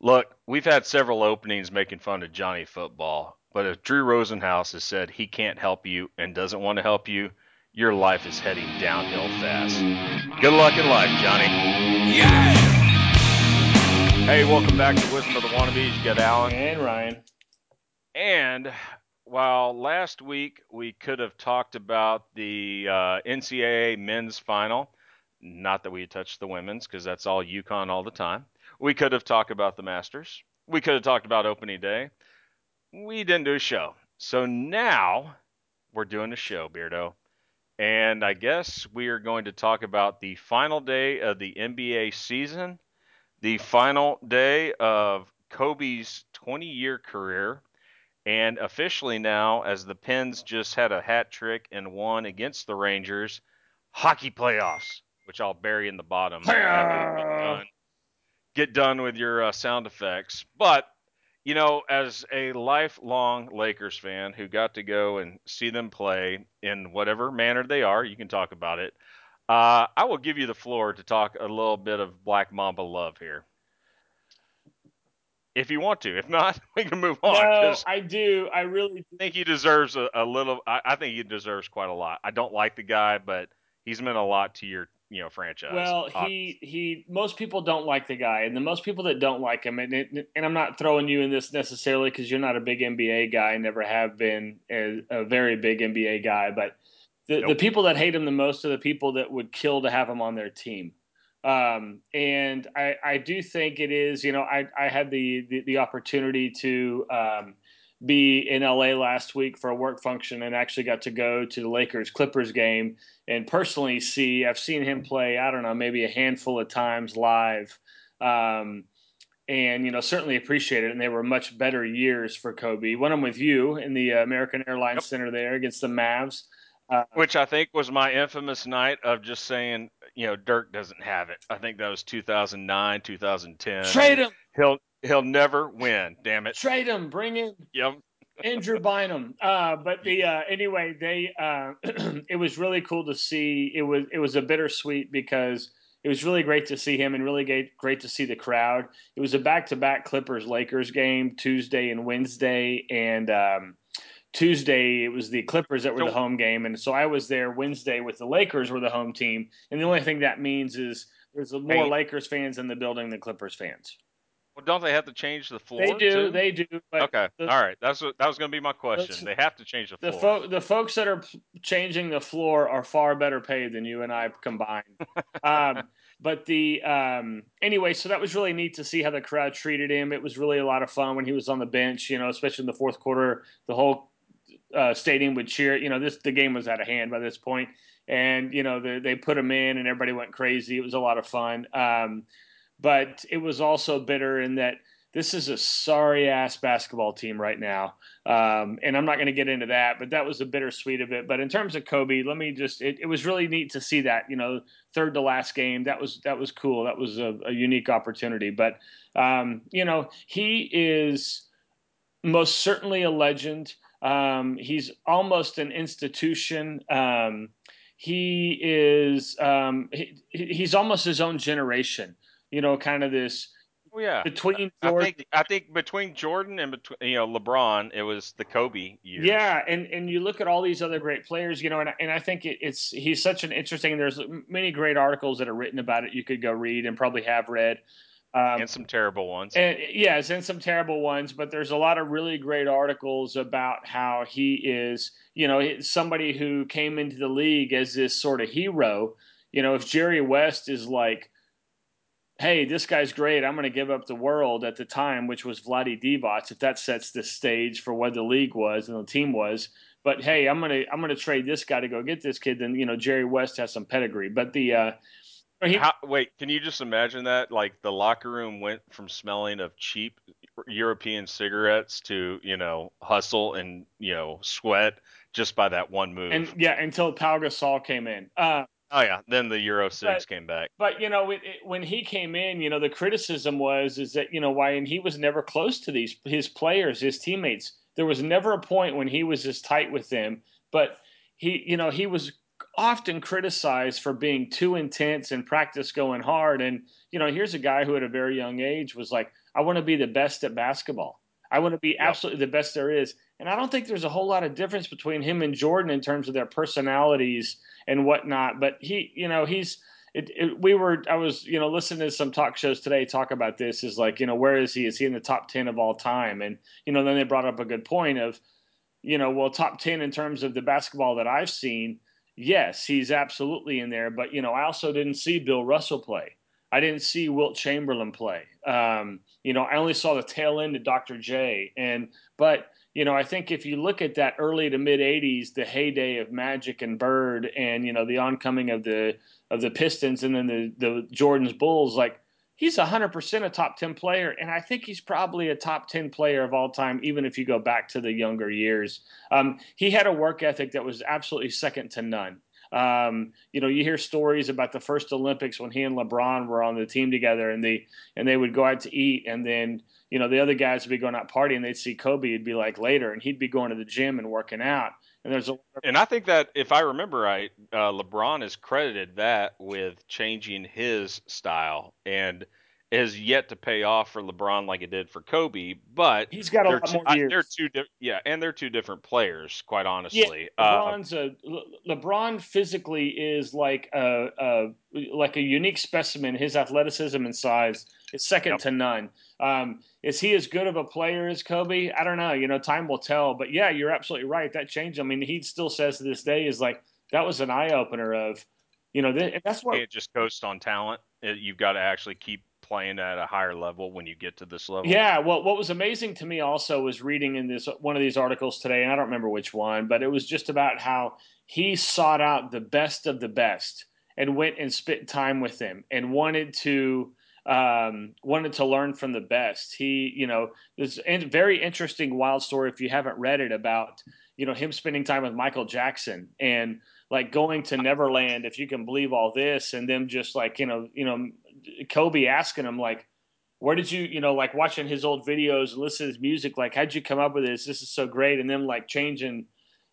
Look, we've had several openings making fun of Johnny Football, but if Drew Rosenhaus has said he can't help you and doesn't want to help you, your life is heading downhill fast. Good luck in life, Johnny. Yeah! Hey, welcome back to Wisdom of the Wannabes. You got Alan. And Ryan. And while last week we could have talked about the uh, NCAA men's final, not that we touched the women's because that's all UConn all the time. We could have talked about the Masters. We could have talked about opening day. We didn't do a show. So now we're doing a show, Beardo. And I guess we are going to talk about the final day of the NBA season, the final day of Kobe's 20 year career, and officially now, as the Pens just had a hat trick and won against the Rangers, hockey playoffs, which I'll bury in the bottom after get done with your uh, sound effects. But you know, as a lifelong Lakers fan who got to go and see them play in whatever manner they are, you can talk about it. Uh, I will give you the floor to talk a little bit of Black Mamba love here. If you want to. If not, we can move on. No, I do. I really do. Think he deserves a, a little. I, I think he deserves quite a lot. I don't like the guy, but he's meant a lot to your you know franchise. Well, he he. Most people don't like the guy, and the most people that don't like him, and it, and I'm not throwing you in this necessarily because you're not a big NBA guy, never have been a, a very big NBA guy, but the, the people that hate him the most are the people that would kill to have him on their team. Um, and I, I do think it is, you know, I, I had the, the, the opportunity to um, be in LA last week for a work function and actually got to go to the Lakers Clippers game and personally see, I've seen him play, I don't know, maybe a handful of times live. Um, and you know certainly appreciate it and they were much better years for kobe won them with you in the american airlines Yep. center there against the mavs uh, which I think was my infamous night of just saying, you know, Dirk doesn't have it. I think that was 2009, 2010. trade him He'll he'll never win. Damn it. trade him bring in Yep. Andrew Bynum. Uh, but the uh, anyway, they uh, it was really cool to see. It was it was a bittersweet because it was really great to see him and really great great to see the crowd. It was a back to back Clippers Lakers game Tuesday and Wednesday, and um, Tuesday it was the Clippers that were the home game, and so I was there Wednesday with the Lakers were the home team. And the only thing that means is there's more. Lakers fans in the building than Clippers fans. Well, don't they have to change the floor? They do, too? they do. Okay. the- All right. That's what, that was going to be my question. They have to change the The floor. fo- the folks that are changing the floor are far better paid than you and I combined. um, but the um, anyway, so that was really neat to see how the crowd treated him. It was really a lot of fun when he was on the bench. You know, especially in the fourth quarter, the whole uh, stadium would cheer. You know, this the game was out of hand by this point, and you know they, they put him in, and everybody went crazy. It was a lot of fun. Um, but it was also bitter in that this is a sorry ass basketball team right now. Um, and I'm not going to get into that, but that was the bittersweet of it. But in terms of Kobe, let me just, it, it was really neat to see that, you know, third to last game. That was, that was cool. That was a, a unique opportunity. But, um, you know, he is most certainly a legend. Um, he's almost an institution. Um, he is, um, he, he's almost his own generation, you know, kind of this oh, yeah. between I think I think between Jordan and between you know LeBron, it was the Kobe years. Yeah, and and you look at all these other great players, you know, and and I think it, it's he's such an interesting. There's many great articles that are written about it. You could go read and probably have read. Um, and some terrible ones. and yes, and some terrible ones, but there's a lot of really great articles about how he is, you know, somebody who came into the league as this sort of hero. You know, if Jerry West is like, hey, this guy's great, I'm going to give up the world at the time, which was Vlade Divac, if that sets the stage for what the league was and the team was. But hey, I'm gonna I'm gonna trade this guy to go get this kid. Then you know Jerry West has some pedigree, but the uh, he, How, wait, can you just imagine that? Like the locker room went from smelling of cheap European cigarettes to you know hustle and you know sweat just by that one move. and yeah, until Pau Gasol came in. Uh, oh yeah, then the Euro six But- came back. But you know, it, it, when he came in, you know, the criticism was is that you know why, and he was never close to these his players, his teammates. There was never a point when he was as tight with them. But he, you know, he was often criticized for being too intense and practice going hard. And you know, here's a guy who at a very young age was like, I want to be the best at basketball. I want to be absolutely the best there is. And I don't think there's a whole lot of difference between him and Jordan in terms of their personalities and whatnot. But he, you know, he's it, it, we were I was you know listening to some talk shows today talk about this is like you know where is he? Is he in the top 10 of all time? And you know then they brought up a good point of you know well top 10 in terms of the basketball that I've seen yes he's absolutely in there. But you know I also didn't see Bill Russell play I didn't see Wilt Chamberlain play um, you know I only saw the tail end of Dr. J and but you know, I think if you look at that early to mid '80s, the heyday of Magic and Bird, and you know the oncoming of the of the Pistons, and then the the Jordan's Bulls, like he's 100% a top 10 player, and I think he's probably a top 10 player of all time, even if you go back to the younger years. Um, he had a work ethic that was absolutely second to none. Um, you know, you hear stories about the first Olympics when he and LeBron were on the team together, and they and they would go out to eat, and then you know the other guys would be going out partying. They'd see Kobe, it'd be like later, and he'd be going to the gym and working out. And there's a and I think that if I remember right, uh, LeBron has credited that with changing his style and has yet to pay off for LeBron like it did for Kobe, but he's got a lot more years. they're two, di- yeah, and they're two different players, quite honestly. Yeah, uh, LeBron's uh, a LeBron physically is like a, a, like a unique specimen. His athleticism and size is second yep. to none. Um, is he as good of a player as Kobe? I don't know. You know, time will tell. But yeah, you're absolutely right. That changed. I mean, he still says to this day is like that was an eye opener of, you know, th- that's what it just coast on talent. You've got to actually keep playing at a higher level when you get to this level. Yeah, well, what was amazing to me also was reading in this one of these articles today, and I don't remember which one, but it was just about how he sought out the best of the best and went and spent time with them and wanted to um, wanted to learn from the best. He, you know, this very interesting wild story if you haven't read it about you know him spending time with Michael Jackson and like going to Neverland, if you can believe all this, and them just like you know, you know, Kobe asking him like, where did you, you know, like watching his old videos and listening to his music, like how'd you come up with this? This is so great, and then like changing,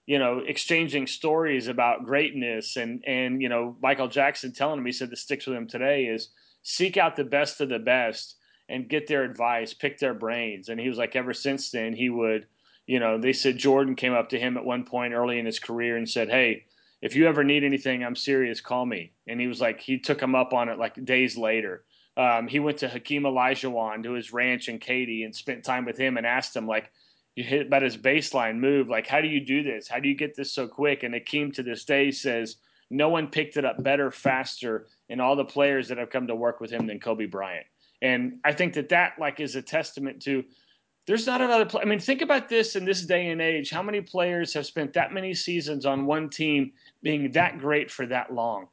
you know, exchanging stories about greatness, and and you know, Michael Jackson telling him he said that sticks with him today is seek out the best of the best and get their advice, pick their brains, and he was like ever since then he would you know, they said Jordan came up to him at one point early in his career and said, "Hey, if you ever need anything, I'm serious. Call me." And he was like, he took him up on it like days later. Um, he went to Hakeem Olajuwon to his ranch in Katy and spent time with him and asked him like, you hit about his baseline move. Like, how do you do this? How do you get this so quick? And Hakeem to this day says no one picked it up better, faster, and all the players that have come to work with him than Kobe Bryant. And I think that that like is a testament to there's not another play. I mean, think about this in this day and age. How many players have spent that many seasons on one team being that great for that long?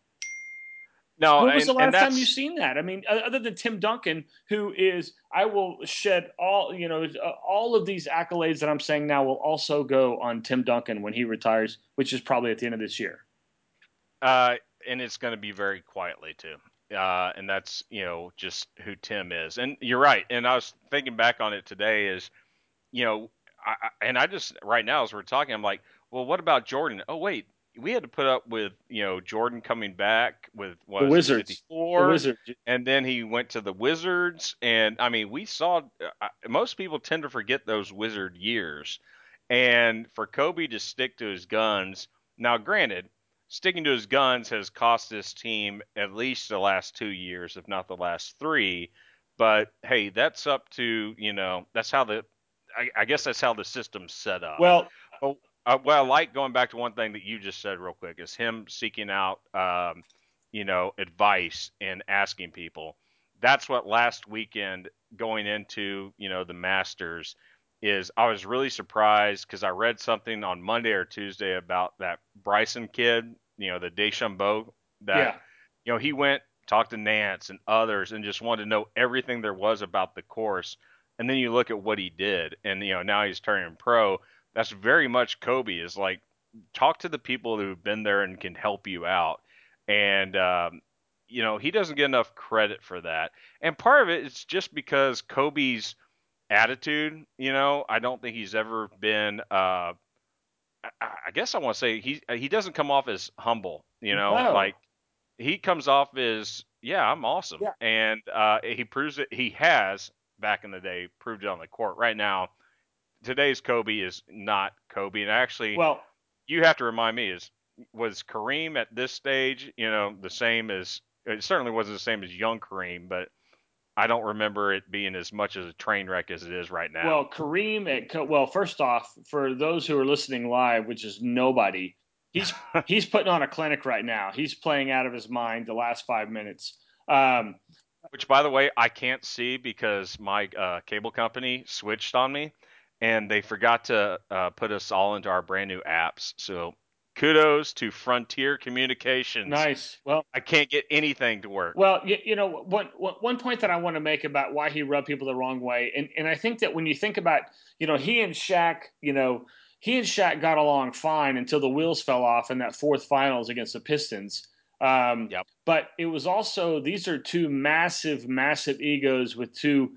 No, when was and, the last time you've seen that? I mean, other than Tim Duncan, who is, I will shed all, you know, uh, all of these accolades that I'm saying now will also go on Tim Duncan when he retires, which is probably at the end of this year. Uh, and it's going to be very quietly too uh, and that's you know just who Tim is. And you're right. And I was thinking back on it today is, you know, I, and I just right now as we're talking, I'm like, well, what about Jordan? Oh wait, we had to put up with you know Jordan coming back with what the Wizards, 54, the Wizards, and then he went to the Wizards, and I mean we saw uh, most people tend to forget those Wizard years, and for Kobe to stick to his guns. Now, granted, sticking to his guns has cost this team at least the last two years, if not the last three. But hey, that's up to you know that's how the I, I guess that's how the system's set up. Well, well, uh, well, I like going back to one thing that you just said real quick is him seeking out um, you know advice and asking people. That's what last weekend going into you know the Masters is I was really surprised because I read something on Monday or Tuesday about that Bryson kid you know the DeChambeau that yeah. you know he went talked to Nance and others and just wanted to know everything there was about the course. And then you look at what he did, and you know now he's turning pro. That's very much Kobe. Is like talk to the people who've been there and can help you out. And um, you know he doesn't get enough credit for that. And part of it is just because Kobe's attitude. You know, I don't think he's ever been uh, I guess I want to say he he doesn't come off as humble, you know, no. like he comes off as yeah, I'm awesome, yeah. and uh, he proves it. He has back in the day proved it on the court. Right now, today's Kobe is not Kobe, and actually, well, you have to remind me is was Kareem at this stage, you know, the same as it certainly wasn't the same as young Kareem, but I don't remember it being as much as a train wreck as it is right now. Well, Kareem at well, first off, for those who are listening live, which is nobody, he's he's putting on a clinic right now. He's playing out of his mind the last five minutes. Um, which, by the way, I can't see because my uh, cable company switched on me, and they forgot to uh, put us all into our brand new apps. So kudos to Frontier Communications. Nice. Well, I can't get anything to work. Well, you, you know, one one point that I want to make about why he rubbed people the wrong way, and and I think that when you think about, you know, he and Shaq, you know, he and Shaq got along fine until the wheels fell off in that fourth finals against the Pistons. Um, yep. But it was also these are two massive, massive egos with two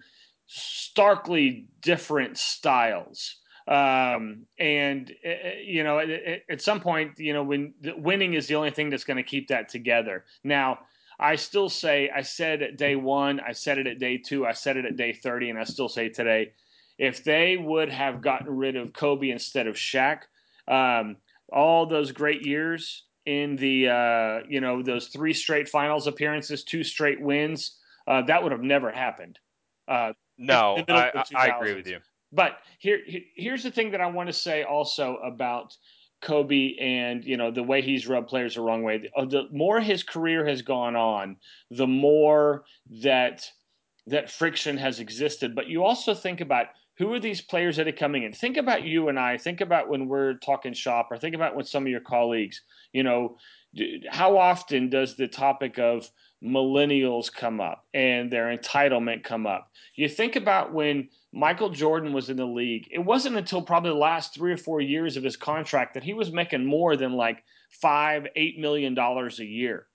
starkly different styles. Um, and uh, you know, at, some point, you know, when winning is the only thing that's going to keep that together. Now, I still say, I said at day one, I said it at day two, I said it at day thirty, and I still say today, if they would have gotten rid of Kobe instead of Shaq, um, all those great years in the uh, you know those three straight finals appearances, two straight wins, uh, that would have never happened. Uh, no, I, I, agree with you. But here, here's the thing that I want to say also about Kobe and you know the way he's rubbed players the wrong way. The, uh, the more his career has gone on, the more that that friction has existed. But you also think about who are these players that are coming in? Think about you and I. Think about when we're talking shop, or think about when some of your colleagues. You know, how often does the topic of millennials come up and their entitlement come up? You think about when Michael Jordan was in the league. It wasn't until probably the last three or four years of his contract that he was making more than like five, eight million dollars a year.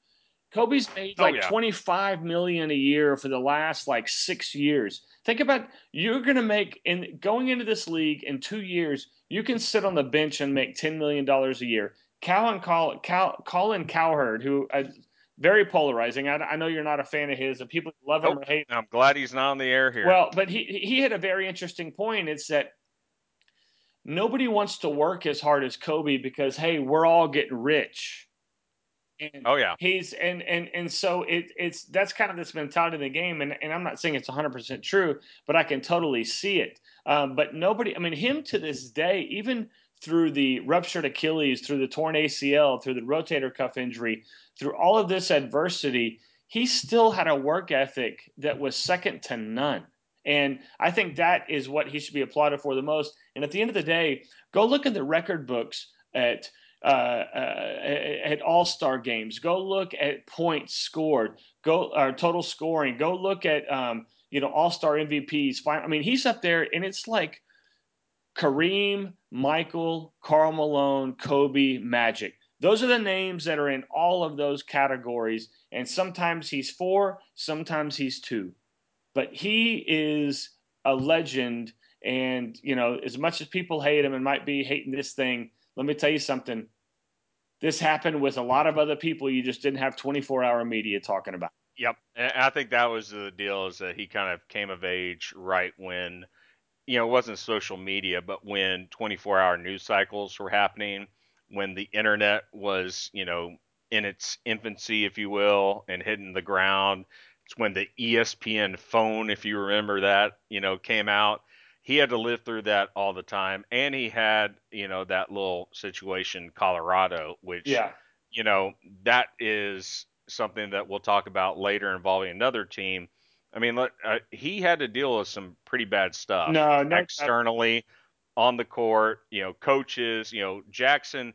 Kobe's made oh, like oh, yeah. 25 million a year for the last like six years. Think about you're going to make in going into this league in two years. You can sit on the bench and make 10 million dollars a year. Colin Colin Cowherd, who uh, very polarizing. I, I, know you're not a fan of his, and people love him nope. or hate. Him. I'm glad he's not on the air here. Well, but he he had a very interesting point. It's that nobody wants to work as hard as Kobe because hey, we're all getting rich. And oh yeah, he's and and and so it it's that's kind of this mentality of the game, and and I'm not saying it's 100 percent true, but I can totally see it. Um, but nobody, I mean, him to this day, even through the ruptured Achilles, through the torn ACL, through the rotator cuff injury, through all of this adversity, he still had a work ethic that was second to none. And I think that is what he should be applauded for the most. And at the end of the day, go look in the record books at uh, uh, at All Star games. Go look at points scored. Go or total scoring. Go look at um, you know All Star MVPs. I mean, he's up there, and it's like Kareem, Michael, Karl Malone, Kobe, Magic. Those are the names that are in all of those categories. And sometimes he's four, sometimes he's two. But he is a legend. And, you know, as much as people hate him and might be hating this thing, let me tell you something. This happened with a lot of other people you just didn't have 24 hour media talking about. Yep. And I think that was the deal is that he kind of came of age right when, you know, it wasn't social media, but when 24 hour news cycles were happening when the internet was, you know, in its infancy, if you will, and hitting the ground. It's when the ESPN phone, if you remember that, you know, came out. He had to live through that all the time, and he had, you know, that little situation, Colorado, which, yeah. you know, that is something that we'll talk about later involving another team. I mean, look, uh, he had to deal with some pretty bad stuff. No, no externally, on the court, you know, coaches, you know, Jackson,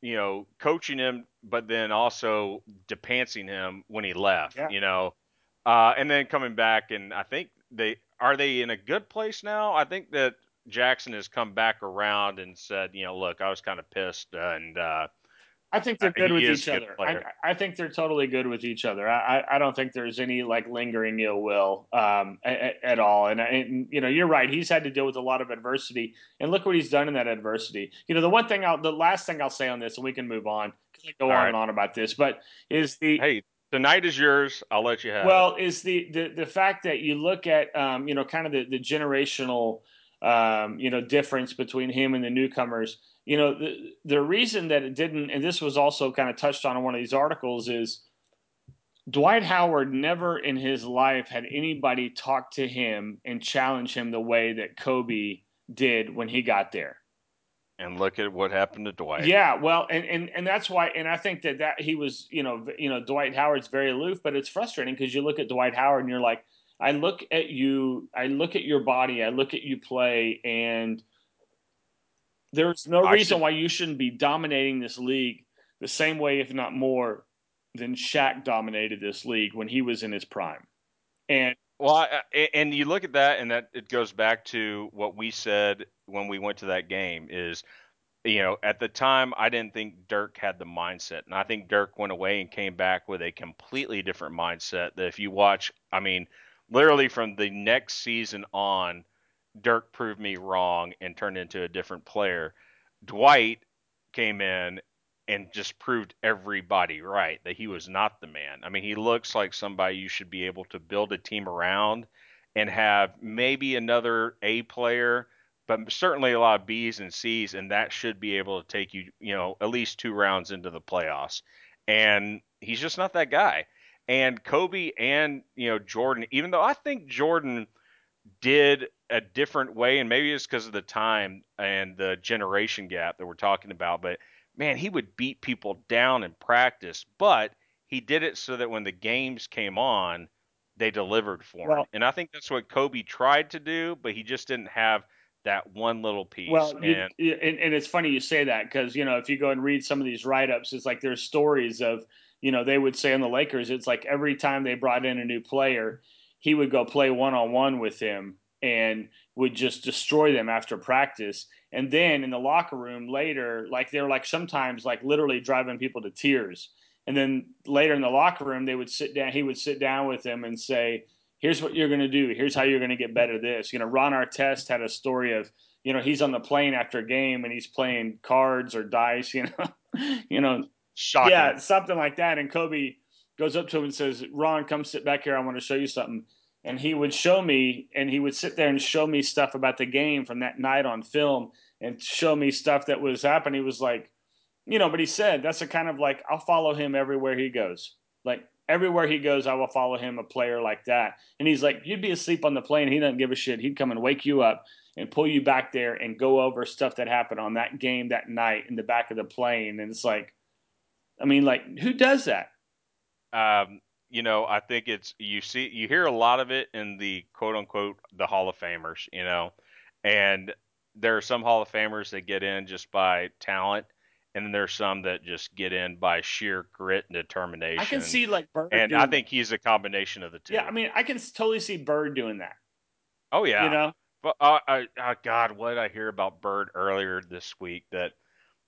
you know, coaching him, but then also depancing him when he left, yeah. you know, uh, and then coming back. And I think they are they in a good place now. I think that Jackson has come back around and said, you know, look, I was kind of pissed, and uh, I think they're good with each other. I, I, think they're totally good with each other. I, I don't think there's any like lingering ill will um, at, at, all. And, and, you know, you're right. He's had to deal with a lot of adversity, and look what he's done in that adversity. You know, the one thing I'll, the last thing I'll say on this, and we can move on because I go all on right. and on about this, but is the hey, The night is yours. I'll let you have well, it. is the, the the fact that you look at um, you know kind of the, the generational um, you know difference between him and the newcomers. You know the the reason that it didn't, and this was also kind of touched on in one of these articles, is Dwight Howard never in his life had anybody talk to him and challenge him the way that Kobe did when he got there. And look at what happened to Dwight. Yeah, well, and, and and that's why, and I think that that he was, you know, you know, Dwight Howard's very aloof, but it's frustrating because you look at Dwight Howard and you're like, I look at you, I look at your body, I look at you play, and there's no I reason should... why you shouldn't be dominating this league the same way, if not more, than Shaq dominated this league when he was in his prime. And well, and you look at that, and that it goes back to what we said when we went to that game is, you know, at the time I didn't think Dirk had the mindset, and I think Dirk went away and came back with a completely different mindset. That if you watch, I mean, literally from the next season on, Dirk proved me wrong and turned into a different player. Dwight came in and just proved everybody right that he was not the man. I mean, he looks like somebody you should be able to build a team around and have maybe another A player, but certainly a lot of B's and C's, and that should be able to take you, you know, at least two rounds into the playoffs. And he's just not that guy. And Kobe and, you know, Jordan, even though I think Jordan did a different way, and maybe it's because of the time and the generation gap that we're talking about, but – man, he would beat people down in practice, but he did it so that when the games came on, they delivered for well, him. And I think that's what Kobe tried to do, but he just didn't have that one little piece. Well, and, you, and, and it's funny you say that because you know if you go and read some of these write-ups, it's like there's stories of you know they would say on the Lakers, it's like every time they brought in a new player, he would go play one-on-one with him and would just destroy them after practice. And then in the locker room later, like they were like sometimes like literally driving people to tears. And then later in the locker room, they would sit down. He would sit down with them and say, "Here's what you're going to do. Here's how you're going to get better. This." You know, Ron Artest had a story of you know he's on the plane after a game and he's playing cards or dice. You know, you know, Shocking. yeah, something like that. And Kobe goes up to him and says, "Ron, come sit back here. I want to show you something." And he would show me and he would sit there and show me stuff about the game from that night on film and show me stuff that was happening. He was like you know but he said that's a kind of like i'll follow him everywhere he goes. Like everywhere he goes i will follow him a player like that. And he's like you'd be asleep on the plane. He doesn't give a shit. He'd come and wake you up and pull you back there and go over stuff that happened on that game that night in the back of the plane. And it's like i mean like who does that? Um you know, I think it's you see you hear a lot of it in the quote unquote the Hall of Famers, you know, and there are some Hall of Famers that get in just by talent, and then there's some that just get in by sheer grit and determination. I can see like Bird, and I think he's a combination of the two. Yeah, I mean, I can totally see Bird doing that. Oh yeah, you know. But uh, I, uh, God, what did I hear about Bird earlier this week? That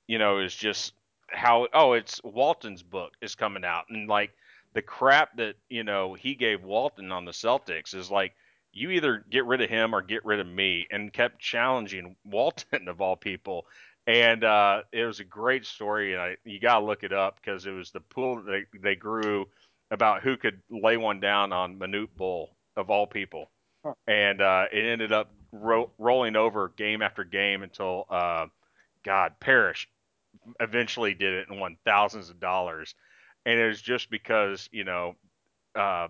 you know is just how oh, it's Walton's book is coming out, and like the crap that you know he gave Walton on the Celtics is like you either get rid of him or get rid of me, and kept challenging Walton of all people. And uh, it was a great story, and I, you got to look it up because it was the pool they, they grew about who could lay one down on Manute Bol of all people, huh. and uh, it ended up ro- rolling over game after game until uh, God Parish eventually did it and won thousands of dollars and it was just because you know uh,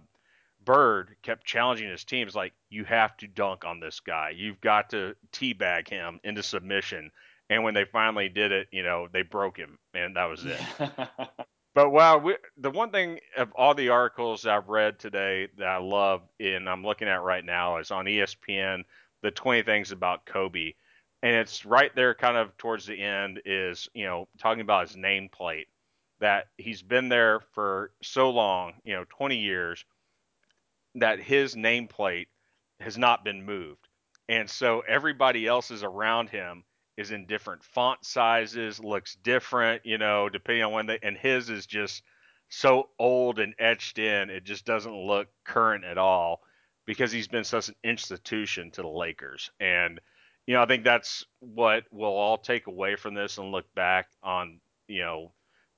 Bird kept challenging his teams like you have to dunk on this guy, you've got to teabag him into submission. And when they finally did it, you know they broke him, and that was it. but wow, we, the one thing of all the articles I've read today that I love, and I'm looking at right now, is on ESPN, the 20 things about Kobe, and it's right there, kind of towards the end, is you know talking about his nameplate that he's been there for so long, you know, 20 years, that his nameplate has not been moved. And so everybody else is around him is in different font sizes, looks different, you know, depending on when they, and his is just so old and etched in, it just doesn't look current at all because he's been such an institution to the Lakers. And, you know, I think that's what we'll all take away from this and look back on, you know,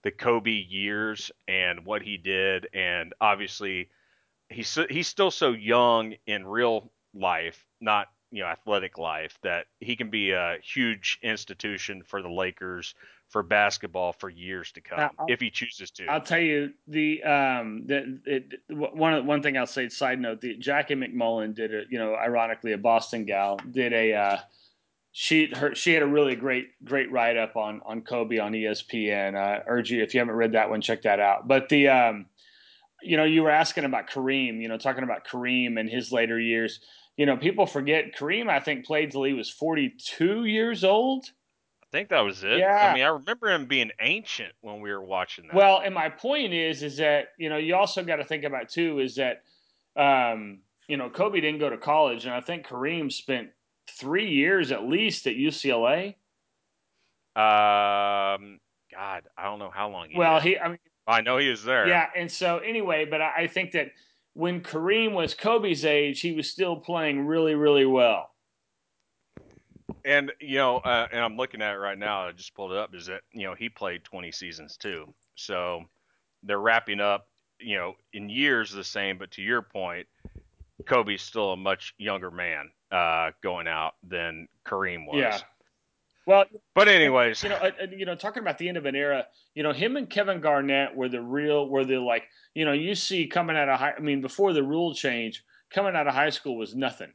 the Kobe years and what he did, and obviously he's he's still so young in real life, not you know athletic life, that he can be a huge institution for the Lakers for basketball for years to come I'll, if he chooses to. I'll tell you the um the it, one one thing I'll say side note the Jackie MacMullan did a you know ironically a Boston gal did a uh, she her she had a really great great write up on on Kobe on ESPN. I urge you if you haven't read that one check that out. But the um you know you were asking about Kareem you know talking about Kareem and his later years. You know people forget Kareem I think played till he was 42 years old I think that was it. Yeah. I mean, I remember him being ancient when we were watching that. Well, and my point is, is that you know you also got to think about too is that um, you know Kobe didn't go to college, and I think Kareem spent three years at least at UCLA. Um, God, I don't know how long. He well, did. he, I mean, I know he was there. Yeah, and so anyway, but I think that when Kareem was Kobe's age, he was still playing really, really well. And you know, uh, and I'm looking at it right now. I just pulled it up. Is that you know he played 20 seasons too. So they're wrapping up. You know, in years the same, but to your point, Kobe's still a much younger man uh, going out than Kareem was. Yeah. Well, but anyways, you know, uh, uh, you know, talking about the end of an era, you know, him and Kevin Garnett were the real, were the like, you know, you see coming out of high. I mean, before the rule change, coming out of high school was nothing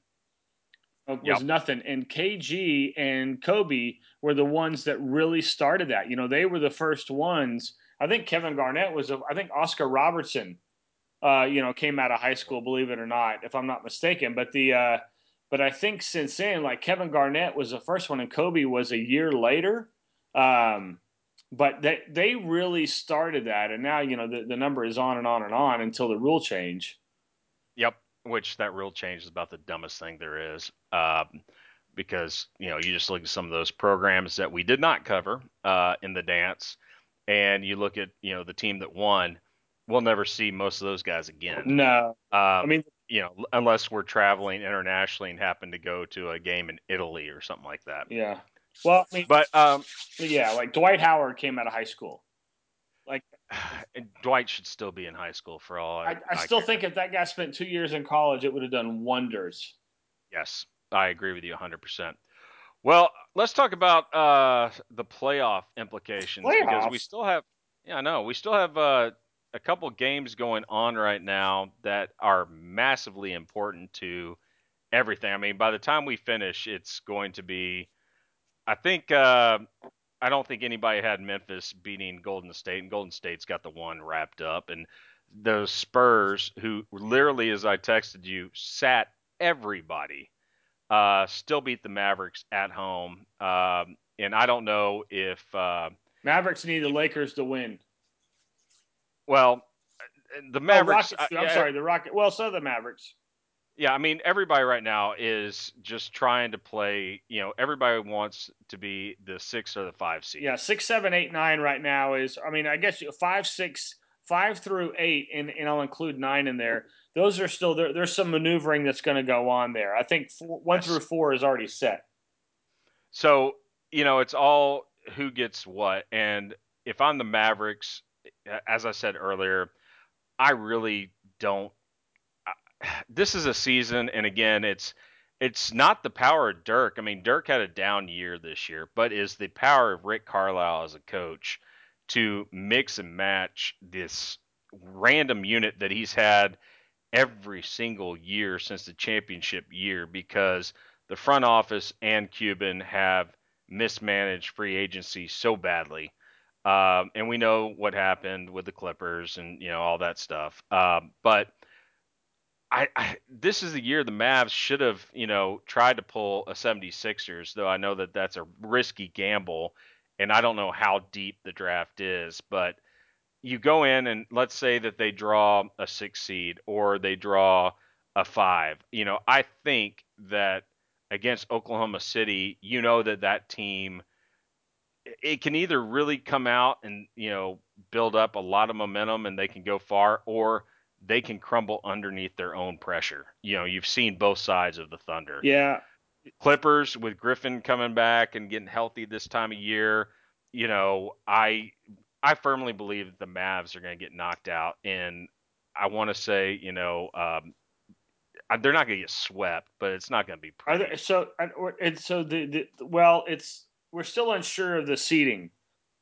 was yep. nothing. And KG and Kobe were the ones that really started that. You know, they were the first ones. I think Kevin Garnett was. A, I think Oscar Robertson, uh, you know, came out of high school. Believe it or not, if I'm not mistaken. But the, uh, but I think since then, like Kevin Garnett was the first one, and Kobe was a year later. Um, but they they really started that, and now you know the, the number is on and on and on until the rule change. Yep which that rule change is about the dumbest thing there is. Um, because you know you just look at some of those programs that we did not cover uh, in the dance, and you look at you know the team that won. We'll never see most of those guys again. No, um, I mean you know unless we're traveling internationally and happen to go to a game in Italy or something like that. Yeah. Well, I mean, but um, yeah, like Dwight Howard came out of high school. Like Dwight should still be in high school for all. I, I, I still care. think if that guy spent two years in college, it would have done wonders. Yes, I agree with you 100%. Well, let's talk about uh, the playoff implications Playoffs? because we still have, yeah, I know, we still have uh, a couple games going on right now that are massively important to everything. I mean, by the time we finish, it's going to be, I think, uh, I don't think anybody had Memphis beating Golden State, and Golden State's got the one wrapped up. And the Spurs, who literally, as I texted you, sat everybody, uh, still beat the Mavericks at home. Um, and I don't know if uh, Mavericks need the Lakers to win. Well, the oh, Mavericks. Oh, I'm sorry, the Rocket. Well, so the Mavericks. Yeah, I mean, everybody right now is just trying to play. You know, everybody wants to be the six or the five seed. Yeah, six, seven, eight, nine right now is. I mean, I guess five, six, five through eight, and, and I'll include nine in there. Those are still there. There's some maneuvering that's going to go on there. I think four, one yes. through four is already set. So you know, it's all who gets what, and if I'm the Mavericks, as I said earlier, I really don't this is a season, and again, it's it's not the power of Dirk. I mean, Dirk had a down year this year, but is the power of Rick Carlisle as a coach to mix and match this random unit that he's had every single year since the championship year because the front office and Cuban have mismanaged free agency so badly. Um, and we know what happened with the Clippers and you know all that stuff. Um, but I, I, this is the year the Mavs should have, you know, tried to pull a 76ers, though I know that that's a risky gamble and I don't know how deep the draft is, but you go in and let's say that they draw a 6 seed or they draw a 5. You know, I think that against Oklahoma City, you know that that team it can either really come out and, you know, build up a lot of momentum and they can go far or they can crumble underneath their own pressure. You know, you've seen both sides of the Thunder. Yeah. Clippers with Griffin coming back and getting healthy this time of year. You know, I I firmly believe that the Mavs are going to get knocked out, and I want to say, you know, um, they're not going to get swept, but it's not going to be pretty. So, and so the, the well, it's we're still unsure of the seeding.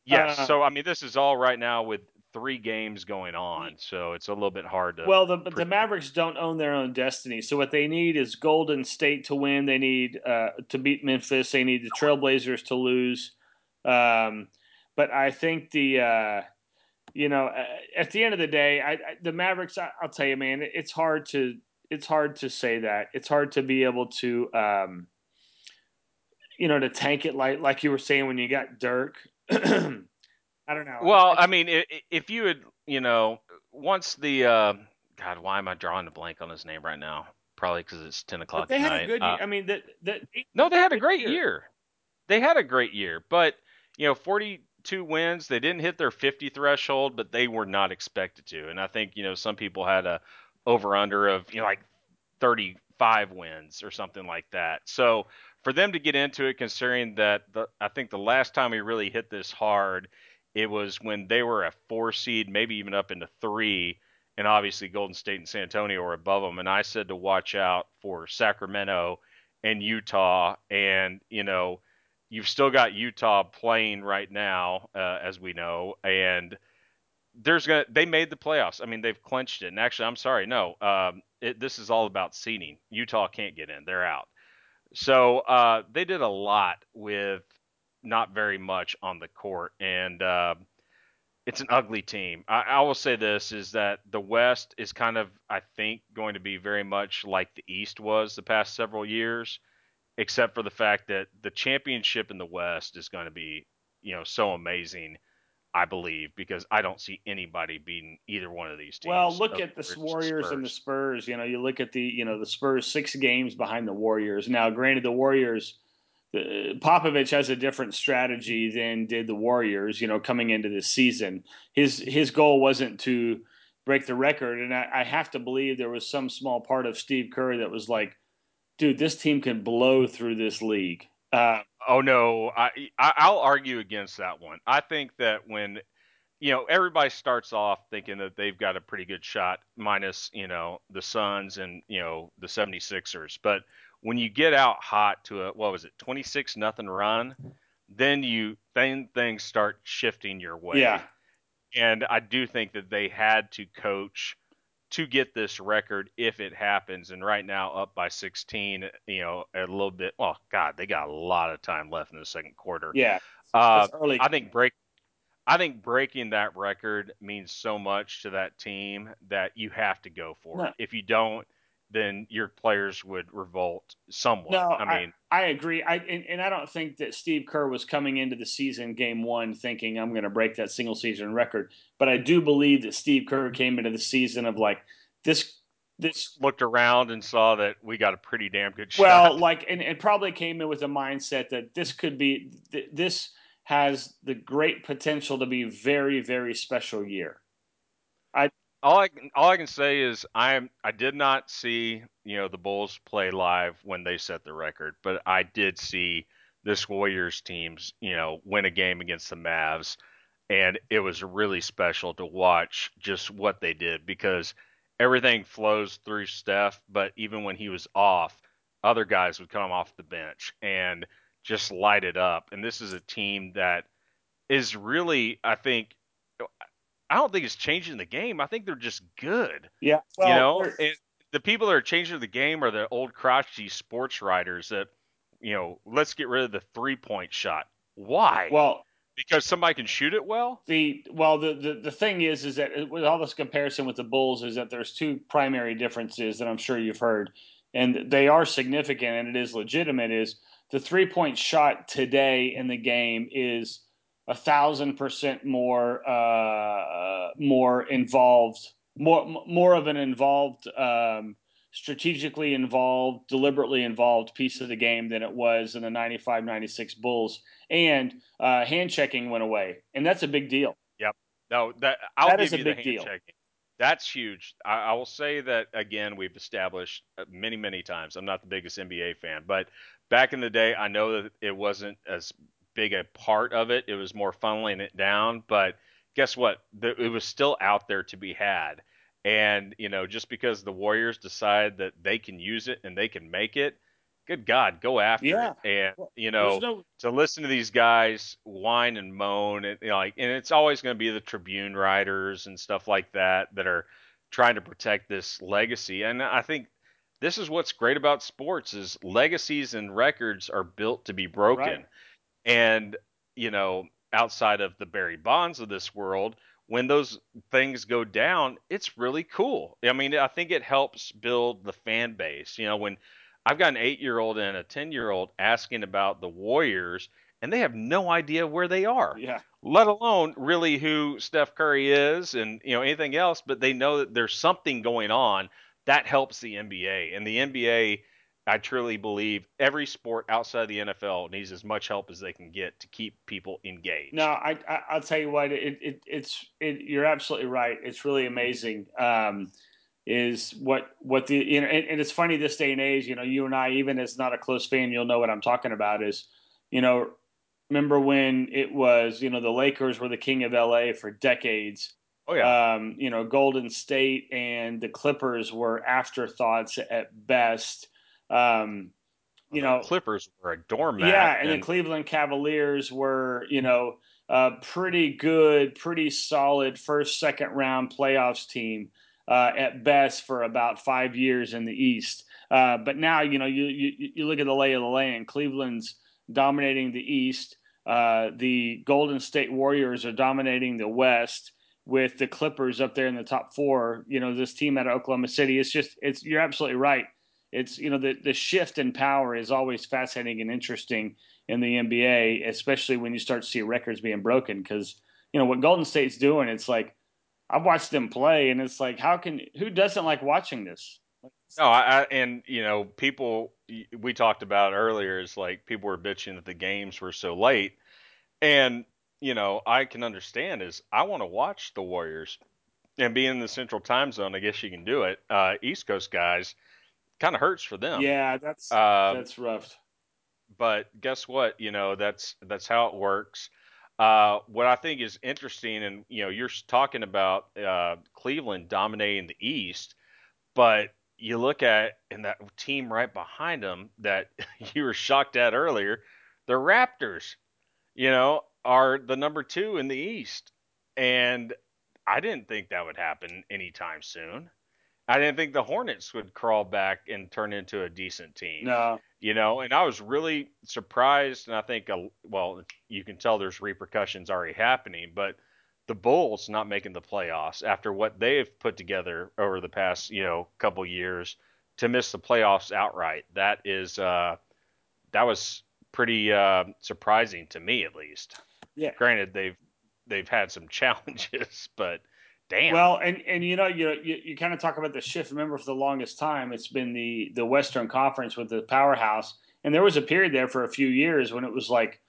Yes. Uh, so I mean, this is all right now with three games going on, so it's a little bit hard to. Well, the the Mavericks don't own their own destiny, so what they need is Golden State to win. They need uh, to beat Memphis. They need the Trailblazers to lose. Um, but I think the uh, you know at the end of the day, I, I, the Mavericks. I, will tell you, man, it's hard to it's hard to say that. It's hard to be able to. Um, you know, to tank it like like you were saying when you got Dirk. I don't know. Well, I mean, if you had, you know, once the uh, God, why am I drawing a blank on his name right now? Probably because it's ten o'clock. But they had night. a good. Uh, I mean, that that. No, they had a great year. year. They had a great year, but you know, forty-two wins. They didn't hit their fifty threshold, but they were not expected to. And I think you know some people had a over/under of you know like thirty-five wins or something like that. So for them to get into it, considering that the, I think the last time we really hit this hard it was when they were a four seed, maybe even up into three, and obviously Golden State and San Antonio were above them. And I said to watch out for Sacramento and Utah, and you know, you've still got Utah playing right now, uh, as we know, and there's gonna they made the playoffs. I mean, they've clinched it. And actually, I'm sorry, no, um, it, this is all about seeding. Utah can't get in; they're out. So uh, they did a lot with not very much on the court, and uh, it's an ugly team. I, I, will say this: is that the West is kind of, I think, going to be very much like the East was the past several years, except for the fact that the championship in the West is going to be, you know, so amazing. I believe because I don't see anybody beating either one of these teams. Well, look at the Warriors the and the Spurs. You know, you look at the you know the Spurs six games behind the Warriors. Now, granted, the Warriors uh, Popovich has a different strategy than did the Warriors. You know, coming into this season, his his goal wasn't to break the record, and I, I have to believe there was some small part of Steve Kerr that was like, "Dude, this team can blow through this league." Uh, oh no, I, I I'll argue against that one. I think that when you know, everybody starts off thinking that they've got a pretty good shot, minus, you know, the Suns and, you know, the 76ers. But when you get out hot to a what was it 26 nothing run then you then things start shifting your way yeah and i do think that they had to coach to get this record if it happens and right now up by 16 you know a little bit well god they got a lot of time left in the second quarter yeah uh, i think break I think breaking that record means so much to that team that you have to go for no. it. If you don't, then your players would revolt somewhat. No, I mean, I, I agree. I and, and, I don't think that Steve Kerr was coming into the season game one thinking I'm going to break that single season record. But I do believe that Steve Kerr came into the season of like this. This looked around and saw that we got a pretty damn good shot. Well, like, and, and probably came in with a mindset that this could be this has the great potential to be very, very special year. All I all I can say is I am I did not see you know the Bulls play live when they set the record, but I did see this Warriors teams you know win a game against the Mavs, and it was really special to watch just what they did because everything flows through Steph, but even when he was off, other guys would come off the bench and just light it up. And this is a team that is really I think I don't think it's changing the game. I think they're just good. Yeah. Well, you know, and the people that are changing the game are the old crotchety sports writers that, you know, let's get rid of the three point shot. Why? Well, because somebody can shoot it well. The well, the, the the thing is, is that with all this comparison with the Bulls, is that there's two primary differences that I'm sure you've heard, and they are significant, and it is legitimate. Is the three point shot today in the game is a thousand percent more uh, more involved, more more of an involved, um, strategically involved, deliberately involved piece of the game than it was in the 95-96 Bulls. And uh, hand checking went away, and that's a big deal. Yep. No, that I'll that give you the hand deal. checking. That's huge. I, I, will say that again. We've established uh, many, many times. I'm not the biggest NBA fan, but back in the day, I know that it wasn't as big a part of it. It was more funneling it down. But guess what? It was still out there to be had. And, you know, just because the Warriors decide that they can use it and they can make it, good God, go after yeah. it. And, you know, no... to listen to these guys whine and moan, and, you know, like, and it's always going to be the Tribune writers and stuff like that that are trying to protect this legacy. And I think this is what's great about sports is legacies and records are built to be broken. Right. And, you know, outside of the Barry Bonds of this world, when those things go down, it's really cool. I mean, I think it helps build the fan base. You know, when I've got an eight year old and a 10 year old asking about the Warriors, and they have no idea where they are. Yeah. Let alone really who Steph Curry is and you know anything else, but they know that there's something going on that helps the NBA. And the NBA I truly believe every sport outside the NFL needs as much help as they can get to keep people engaged. No, I, I will tell you what it, it it's it, you're absolutely right. It's really amazing. Um, is what what the you know, and, and, it's funny this day and age. You know, you and I, even as not a close fan, you'll know what I'm talking about. Is you know, remember when it was you know the Lakers were the king of LA for decades. Oh yeah. Um, you know, Golden State and the Clippers were afterthoughts at best. Um, you know, Clippers were a doormat. Yeah, and, and the Cleveland Cavaliers were, you know, a pretty good, pretty solid first, second round playoffs team uh, at best for about five years in the East. Uh, but now, you know, you, you, you look at the lay of the land. Cleveland's dominating the East. Uh, the Golden State Warriors are dominating the West with the Clippers up there in the top four. You know, this team out of Oklahoma City. It's just, it's you're absolutely right it's you know the the shift in power is always fascinating and interesting in the NBA, especially when you start to see records being broken. Because you know what Golden State's doing, it's like I've watched them play, and it's like how can who doesn't like watching this? No, I, and you know people we talked about earlier is like people were bitching that the games were so late, and you know I can understand is I want to watch the Warriors, and being in the Central Time Zone, I guess you can do it. Uh, East Coast guys kind of hurts for them. Yeah, that's um, that's rough. But guess what? You know that's that's how it works. Uh, what I think is interesting, and you know, you're talking about uh, Cleveland dominating the East, but you look at and that team right behind them that you were shocked at earlier, the Raptors, you know, are the number two in the East, and I didn't think that would happen anytime soon. I didn't think the Hornets would crawl back and turn into a decent team. No. You know, and I was really surprised, and I think, well, you can tell there's repercussions already happening, but the Bulls not making the playoffs after what they've put together over the past, you know, couple years to miss the playoffs outright. That is, uh, that was pretty uh, surprising to me, at least. Yeah. Granted, they've they've had some challenges, but Damn. Well, and and you know you you, you kind of talk about the shift. Remember, for the longest time, it's been the the Western Conference with the powerhouse, and there was a period there for a few years when it was like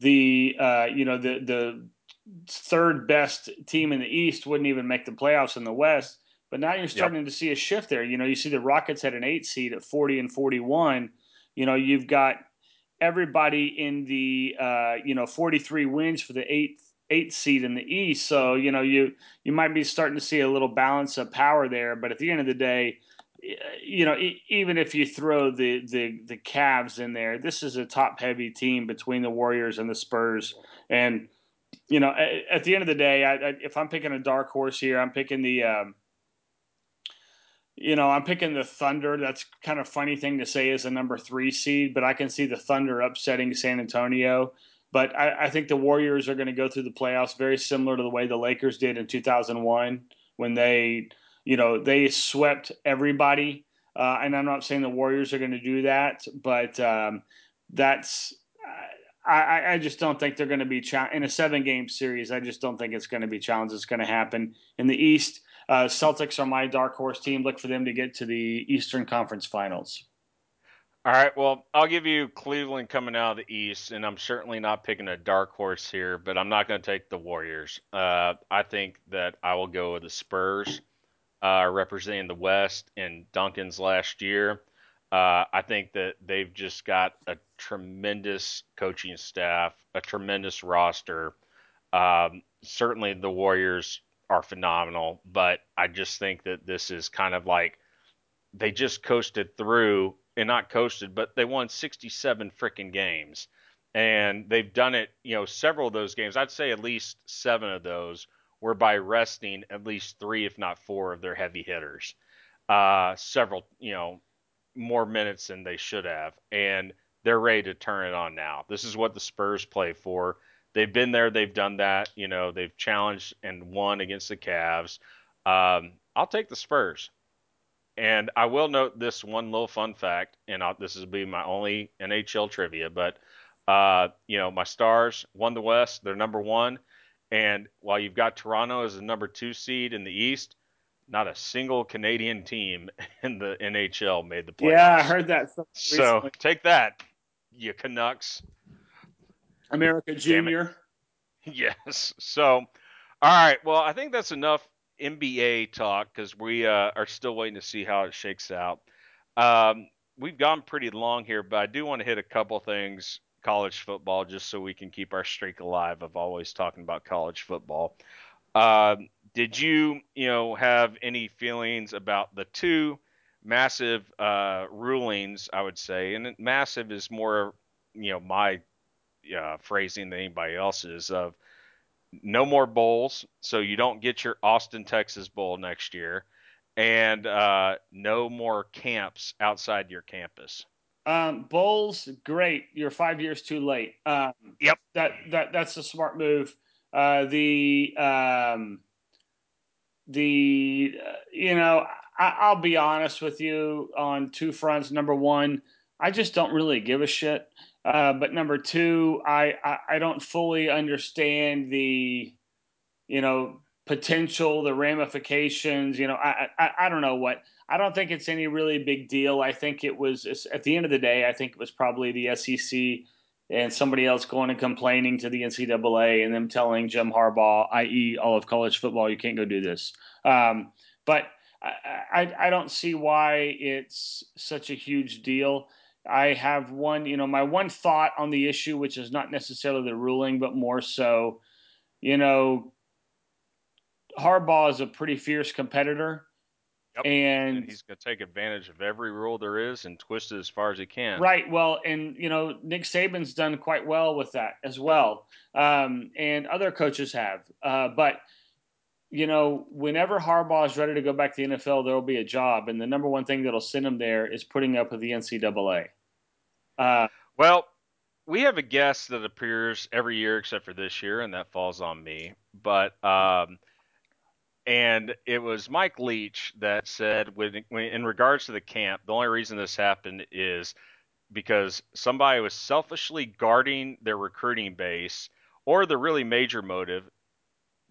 the uh, you know the the third best team in the East wouldn't even make the playoffs in the West. But now you're starting yep. to see a shift there. You know, you see the Rockets had an eight seed at 40 and 41. You know, you've got everybody in the uh, you know 43 wins for the eighth eighth seed in the East. So you know you you might be starting to see a little balance of power there. But at the end of the day, you know even if you throw the the the Cavs in there, this is a top heavy team between the Warriors and the Spurs. And you know at, at the end of the day, I, I, if I'm picking a dark horse here, I'm picking the. Um, you know, I'm picking the Thunder. That's kind of funny thing to say as a number three seed, but I can see the Thunder upsetting San Antonio. But I, I think the Warriors are going to go through the playoffs very similar to the way the Lakers did in 2001 when they, you know, they swept everybody. Uh, and I'm not saying the Warriors are going to do that, but um, that's I, I, just don't think they're going to be in a seven game series. I just don't think it's going to be challenged. It's going to happen in the East. Uh, Celtics are my dark horse team. Look for them to get to the Eastern Conference Finals. All right. Well, I'll give you Cleveland coming out of the East, and I'm certainly not picking a dark horse here, but I'm not going to take the Warriors. Uh, I think that I will go with the Spurs, uh, representing the West in Duncan's last year. Uh, I think that they've just got a tremendous coaching staff, a tremendous roster. Um, certainly the Warriors are phenomenal, but I just think that this is kind of like they just coasted through and not coasted, but they won 67 freaking games. And they've done it, you know, several of those games. I'd say at least seven of those were by resting at least three, if not four, of their heavy hitters. Uh, several, you know, more minutes than they should have. And they're ready to turn it on now. This is what the Spurs play for. They've been there, they've done that. You know, they've challenged and won against the Cavs. Um, I'll take the Spurs. And I will note this one little fun fact, and I'll, this is be my only NHL trivia, but uh, you know, my Stars won the West. They're number one. And while you've got Toronto as the number two seed in the East, not a single Canadian team in the NHL made the playoffs. Yeah, I heard that. So take that, you Canucks. America Junior. Yes. So, all right. Well, I think that's enough NBA talk because we uh, are still waiting to see how it shakes out. Um, we've gone pretty long here, but I do want to hit a couple things college football just so we can keep our streak alive of always talking about college football. Uh, did you, you know, have any feelings about the two massive uh, rulings? I would say, and massive is more, you know, my uh, phrasing than anybody else's of no more bowls, so you don't get your Austin, Texas bowl next year, and uh, no more camps outside your campus. Um, bowls, great. You're five years too late. Um, yep. That that that's a smart move. Uh, the um, the uh, you know I, will be honest with you on two fronts. Number one, I just don't really give a shit. Uh, but number two, I, I, I don't fully understand the you know potential, the ramifications. You know, I, I I don't know what. I don't think it's any really big deal. I think it was at the end of the day. I think it was probably the SEC and somebody else going and complaining to the NCAA and them telling Jim Harbaugh, i.e., all of college football, you can't go do this. Um, but I, I, I don't see why it's such a huge deal. I have one, you know, my one thought on the issue, which is not necessarily the ruling, but more so, you know, Harbaugh is a pretty fierce competitor. Yep. And, and, he's going to take advantage of every rule there is and twist it as far as he can. Right. Well, and you know Nick Saban's done quite well with that as well, um, and other coaches have. Uh, but you know, whenever Harbaugh is ready to go back to the NFL, there will be a job, and the number one thing that'll send him there is putting up with the NCAA. Uh, well, we have a guest that appears every year except for this year, and that falls on me. But um, and it was Mike Leach that said, when, when, in regards to the camp, the only reason this happened is because somebody was selfishly guarding their recruiting base, or the really major motive,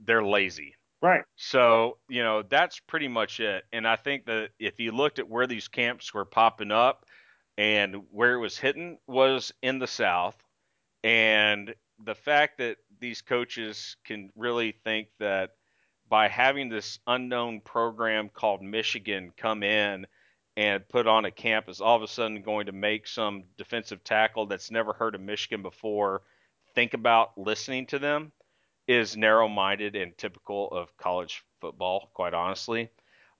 they're lazy. Right. So, you know, that's pretty much it. And I think that if you looked at where these camps were popping up and where it was hitting was in the South. And the fact that these coaches can really think that by having this unknown program called Michigan come in and put on a campus, all of a sudden going to make some defensive tackle that's never heard of Michigan before think about listening to them is narrow minded and typical of college football, quite honestly.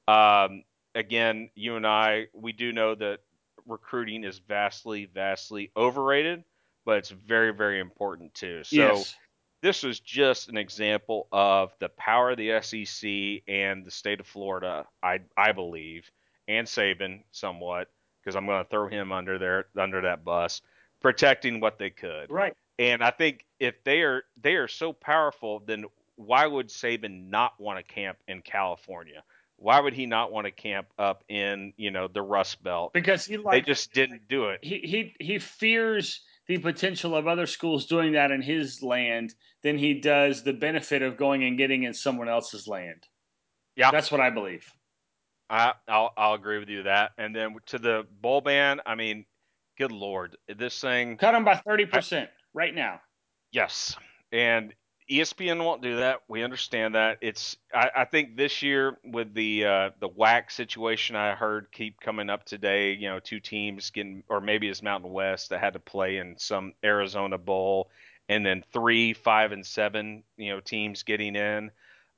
Um, again, you and I, we do know that recruiting is vastly, vastly overrated, but it's very, very important too. So yes this was just an example of the power of the SEC and the state of Florida, I I believe, and Saban somewhat, because I'm going to throw him under there under that bus, protecting what they could. Right. And I think if they are they are so powerful, then why would Saban not want to camp in California? Why would he not want to camp up in you know the Rust Belt? Because he like, they just didn't do it. He he he fears the potential of other schools doing that in his land than he does the benefit of going and getting in someone else's land. Yeah, that's what I believe. I, I'll I'll agree with you that. And then to the bowl ban, I mean, good lord, this thing cut them by thirty percent right now. Yes, and ESPN won't do that. We understand that. It's I, I think this year with the uh, the WAC situation I heard keep coming up today. You know, two teams getting or maybe it's Mountain West that had to play in some Arizona Bowl, and then three, five, and seven, you know, teams getting in,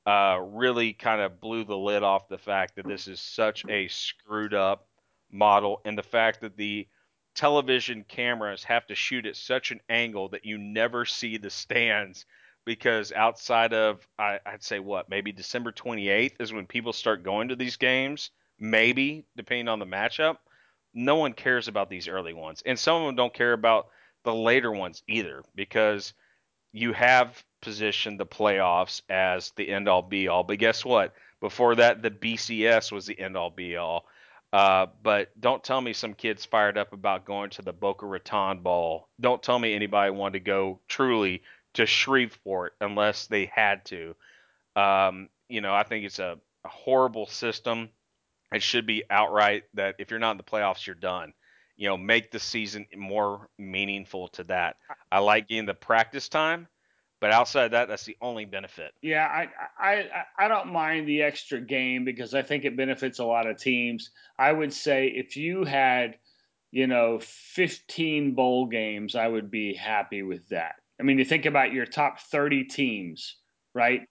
uh, really kind of blew the lid off the fact that this is such a screwed up model, and the fact that the television cameras have to shoot at such an angle that you never see the stands because outside of I, would say what maybe December 28th is when people start going to these games maybe depending on the matchup. No one cares about these early ones. And some of them don't care about the later ones either because you have positioned the playoffs as the end all be all but guess what? Before that the BCS was the end all be all uh, but don't tell me some kids fired up about going to the Boca Raton Bowl. Don't tell me anybody wanted to go truly to Shreveport unless they had to. Um, you know, I think it's a, a horrible system. It should be outright that if you're not in the playoffs, you're done. You know, make the season more meaningful to that. I like getting the practice time, but outside that, that's the only benefit. Yeah, I, I I don't mind the extra game because I think it benefits a lot of teams. I would say if you had, you know, 15 bowl games, I would be happy with that. I mean, you think about your top 30 teams, right?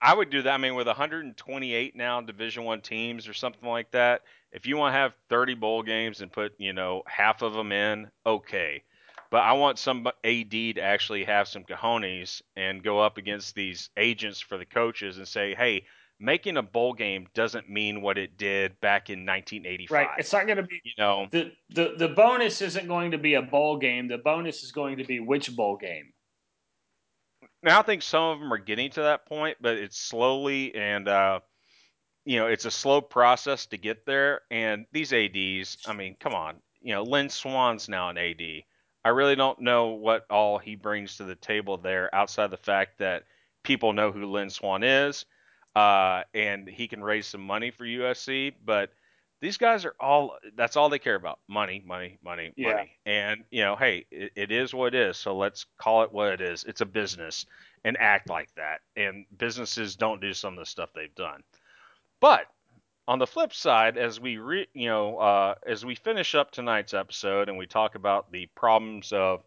I would do that. I mean, with 128 now Division One teams or something like that, if you want to have 30 bowl games and put, you know, half of them in, okay. But I want some AD to actually have some cojones and go up against these agents for the coaches and say, hey, making a bowl game doesn't mean what it did back in 1985. Right. It's not going to be, you know, the, the, the bonus isn't going to be a bowl game. The bonus is going to be which bowl game. Now I think some of them are getting to that point, but it's slowly and uh, you know it's a slow process to get there. And these ads, I mean, come on, you know, Lynn Swann's now an AD. I really don't know what all he brings to the table there, outside the fact that people know who Lynn Swann is, uh, and he can raise some money for USC. But these guys are all that's all they care about money money money yeah. money. And you know hey it, it is what it is so let's call it what it is. It's a business and act like that. And businesses don't do some of the stuff they've done. But on the flip side as we re, you know uh, as we finish up tonight's episode and we talk about the problems of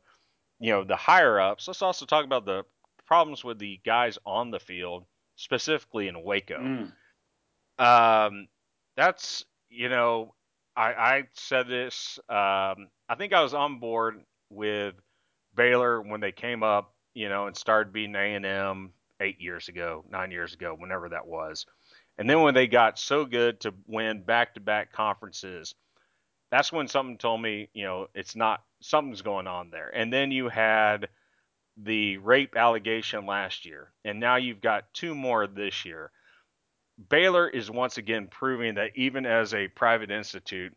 you know the higher ups let's also talk about the problems with the guys on the field specifically in waco. Mm. um, that's you know, I, I said this. Um, I think I was on board with Baylor when they came up, you know, and started beating A and M eight years ago, nine years ago, whenever that was. And then when they got so good to win back-to-back conferences, that's when something told me, you know, it's not something's going on there. And then you had the rape allegation last year, and now you've got two more this year. Baylor is once again proving that even as a private institute,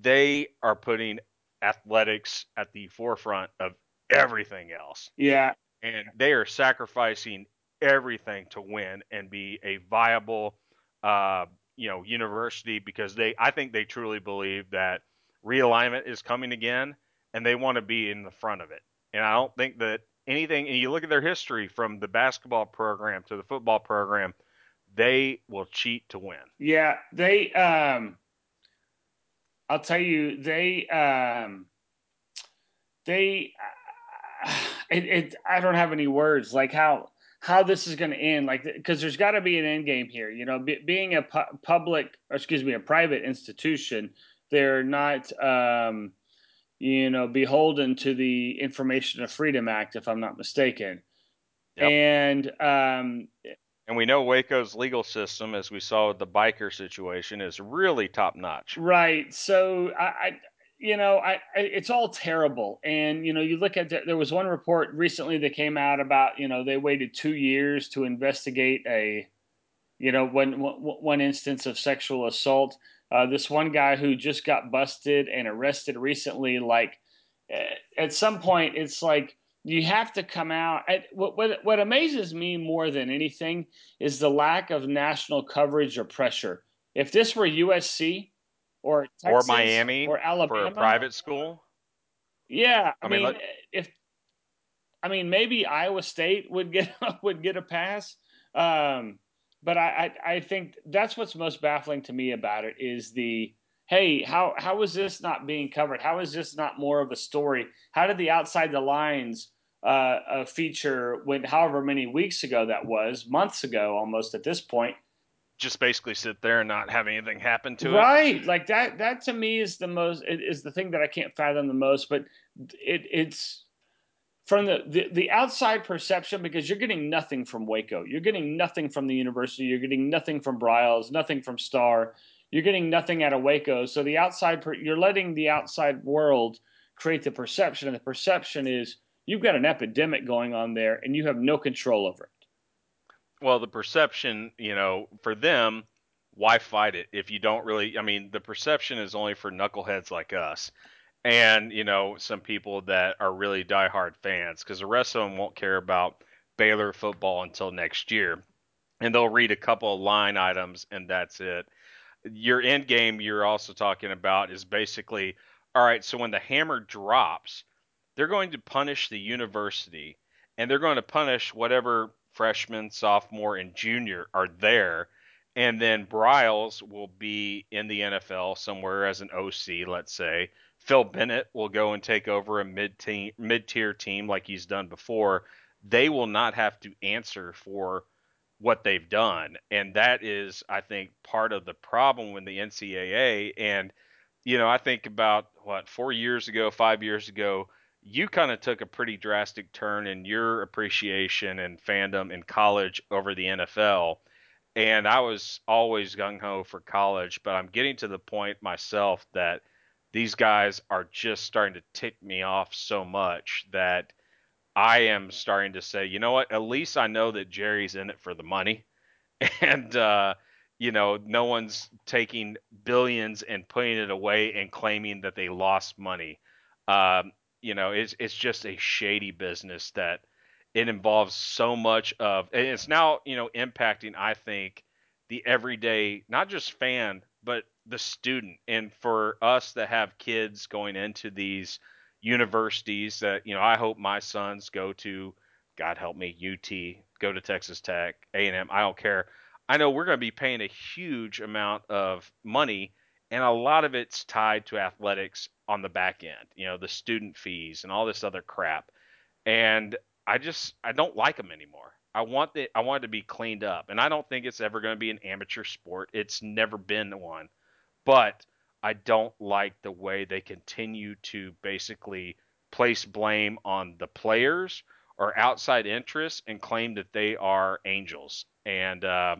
they are putting athletics at the forefront of everything else. Yeah. And they are sacrificing everything to win and be a viable uh, you know, university because they I think they truly believe that realignment is coming again and they want to be in the front of it. And I don't think that anything and you look at their history from the basketball program to the football program, they will cheat to win. Yeah, they. Um, I'll tell you, they. Um, they. Uh, it, it. I don't have any words. Like how how this is going to end. Like because there's got to be an end game here. You know, be, being a pu- public, or excuse me, a private institution, they're not. Um, you know, beholden to the Information of Freedom Act, if I'm not mistaken. Yep. And um, and we know Waco's legal system, as we saw with the biker situation, is really top notch. Right. So I, I you know, I, I, it's all terrible. And you know, you look at the, there was one report recently that came out about you know they waited two years to investigate a, you know, one one instance of sexual assault. Uh, this one guy who just got busted and arrested recently, like eh, at some point, it's like you have to come out. what, what, what amazes me more than anything is the lack of national coverage or pressure. If this were USC or Texas, or Miami or Alabama for a private school, yeah, I, I mean, mean if I mean maybe Iowa State would get would get a pass, um, but I, I I think that's what's most baffling to me about it is the hey, how how is this not being covered? How is this not more of a story? How did the outside the lines uh, a feature when however many weeks ago that was, months ago almost at this point. Just basically sit there and not have anything happen to right. it. Right, like that. That to me is the most is the thing that I can't fathom the most. But it, it's from the, the, the outside perception because you're getting nothing from Waco. You're getting nothing from the university. You're getting nothing from Briles, nothing from Starr. You're getting nothing out of Waco. So the outside, you're letting the outside world create the perception, and the perception is you've got an epidemic going on there, and you have no control over it. Well, the perception, you know, for them, why fight it if you don't really? I mean, the perception is only for knuckleheads like us, and you know, some people that are really diehard fans, because the rest of them won't care about Baylor football until next year, and they'll read a couple of line items, and that's it. Your end game, you're also talking about, is basically all right, so when the hammer drops, they're going to punish the university and they're going to punish whatever freshman, sophomore, and junior are there. And then Briles will be in the NFL somewhere as an OC, let's say. Phil Bennett will go and take over a mid tier team like he's done before. They will not have to answer for what they've done, and that is, I think, part of the problem with the NCAA. And you know, I think about what four years ago, five years ago, you kind of took a pretty drastic turn in your appreciation and fandom in college over the NFL. And I was always gung ho for college, but I'm getting to the point myself that these guys are just starting to tick me off so much that I am starting to say, you know what? At least I know that Jerry's in it for the money. And, uh, you know, no one's taking billions and putting it away and claiming that they lost money. Um, you know, it's it's just a shady business that it involves so much of, and it's now you know impacting. I think the everyday, not just fan, but the student. And for us that have kids going into these universities, that you know, I hope my sons go to, God help me, UT, go to Texas Tech, A and M. I don't care I know we're going to be paying a huge amount of money, and a lot of it's tied to athletics on the back end. You know, the student fees and all this other crap. And I just I don't like them anymore. I want it. I want it to be cleaned up, and I don't think it's ever going to be an amateur sport. It's never been one, but I don't like the way they continue to basically place blame on the players or outside interests and claim that they are angels. And uh,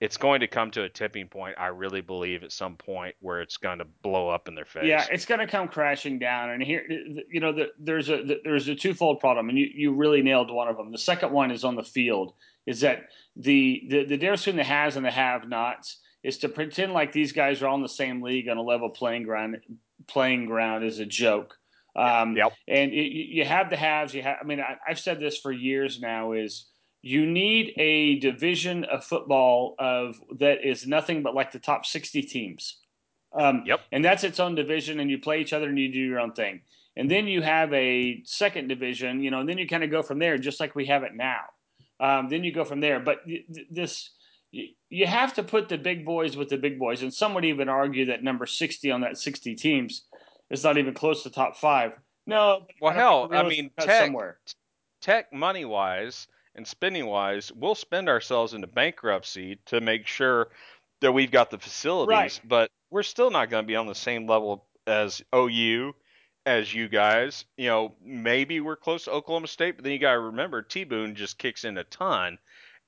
it's going to come to a tipping point. I really believe at some point where it's going to blow up in their face. Yeah, it's going to come crashing down. And here, you know, the, there's a the, there's a twofold problem, and you, you really nailed one of them. The second one is on the field. Is that the the, the difference between the haves and the have-nots is to pretend like these guys are all in the same league on a level playing ground. Playing ground is a joke. Um, yep. And it, you have the haves. You have. I mean, I, I've said this for years now. Is you need a division of football of that is nothing but like the top 60 teams. Um, yep. And that's its own division, and you play each other and you do your own thing. And then you have a second division, you know, and then you kind of go from there, just like we have it now. Um, then you go from there. But this, you have to put the big boys with the big boys. And some would even argue that number 60 on that 60 teams is not even close to top five. No. Well, hell, I mean, tech, somewhere. tech money wise and spending wise, we'll spend ourselves into bankruptcy to make sure that we've got the facilities, right. but we're still not going to be on the same level as OU, as you guys. You know, maybe we're close to Oklahoma State, but then you got to remember T Boone just kicks in a ton.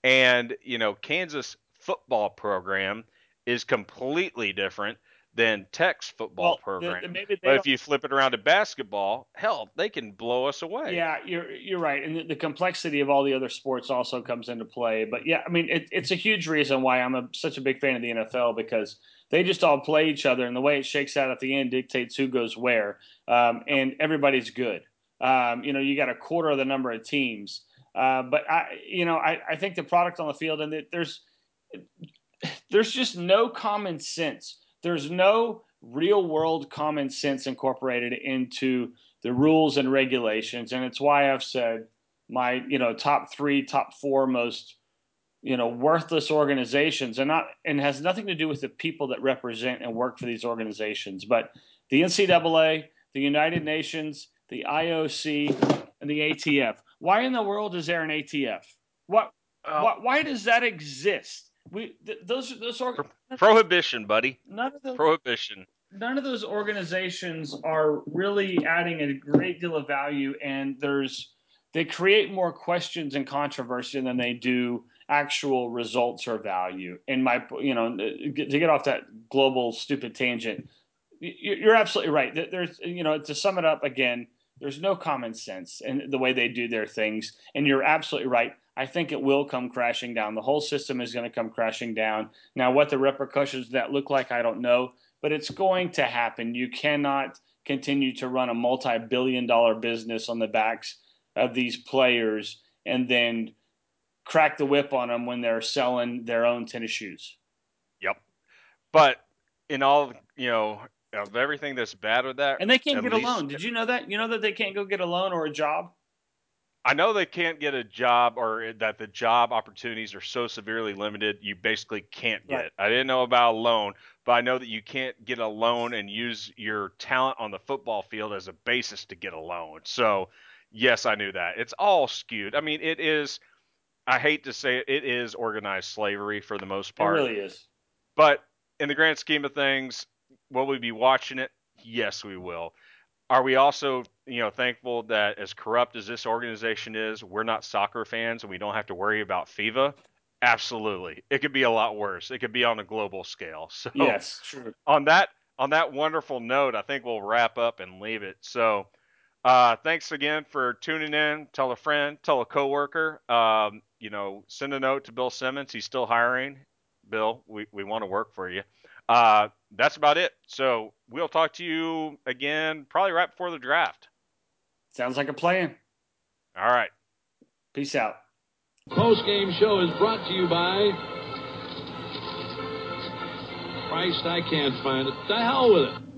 And, you know, Kansas football program is completely different than Tech's football well, program. The, the, but if you flip it around to basketball, hell, they can blow us away. Yeah, you're you're right, and the, the complexity of all the other sports also comes into play. But yeah, I mean, it, it's a huge reason why I'm a, such a big fan of the NFL because they just all play each other, and the way it shakes out at the end dictates who goes where, um, and everybody's good. Um, you know, you got a quarter of the number of teams, uh, but I, you know, I, I think the product on the field, and there's there's just no common sense there's no real world common sense incorporated into the rules and regulations. And it's why I've said my, you know, top three, top four most, you know, worthless organizations and not, and has nothing to do with the people that represent and work for these organizations, but the NCAA, the United Nations, the IOC, and the ATF. Why in the world is there an ATF? What? Oh, why, why does that exist? We th- those those org- prohibition, buddy. none of those Prohibition. none of those organizations are really adding a great deal of value, and there's they create more questions and controversy than they do actual results or value. And my, you know, to get off that global stupid tangent, you're absolutely right. There's, you know, to sum it up again, there's no common sense in the way they do their things. And you're absolutely right. I think it will come crashing down. The whole system is going to come crashing down. Now, what the repercussions of that look like, I don't know, but it's going to happen. You cannot continue to run a multi billion dollar business on the backs of these players and then crack the whip on them when they're selling their own tennis shoes. Yep. But in all, you know, of everything that's bad with that, and they can't get least, a loan. Did you know that? You know that they can't go get a loan or a job. I know they can't get a job, or that the job opportunities are so severely limited, you basically can't get Right. it. I didn't know about a loan, but I know that you can't get a loan and use your talent on the football field as a basis to get a loan. So, yes, I knew that. It's all skewed. I mean, it is. I hate to say it, it is organized slavery for the most part. It really is. But in the grand scheme of things, will we be watching it? Yes, we will. Are we also, you know, thankful that as corrupt as this organization is, we're not soccer fans and we don't have to worry about FIFA? Absolutely. It could be a lot worse. It could be on a global scale. So Yes, true. on that on that wonderful note, I think we'll wrap up and leave it. So uh, thanks again for tuning in. Tell a friend, tell a coworker. Um, you know, send a note to Bill Simmons. He's still hiring. Bill, we, we want to work for you. Uh, that's about it. So we'll talk to you again probably right before the draft. Sounds like a plan. All right. Peace out. Post game show is brought to you by. Christ, I can't find it. The hell with it.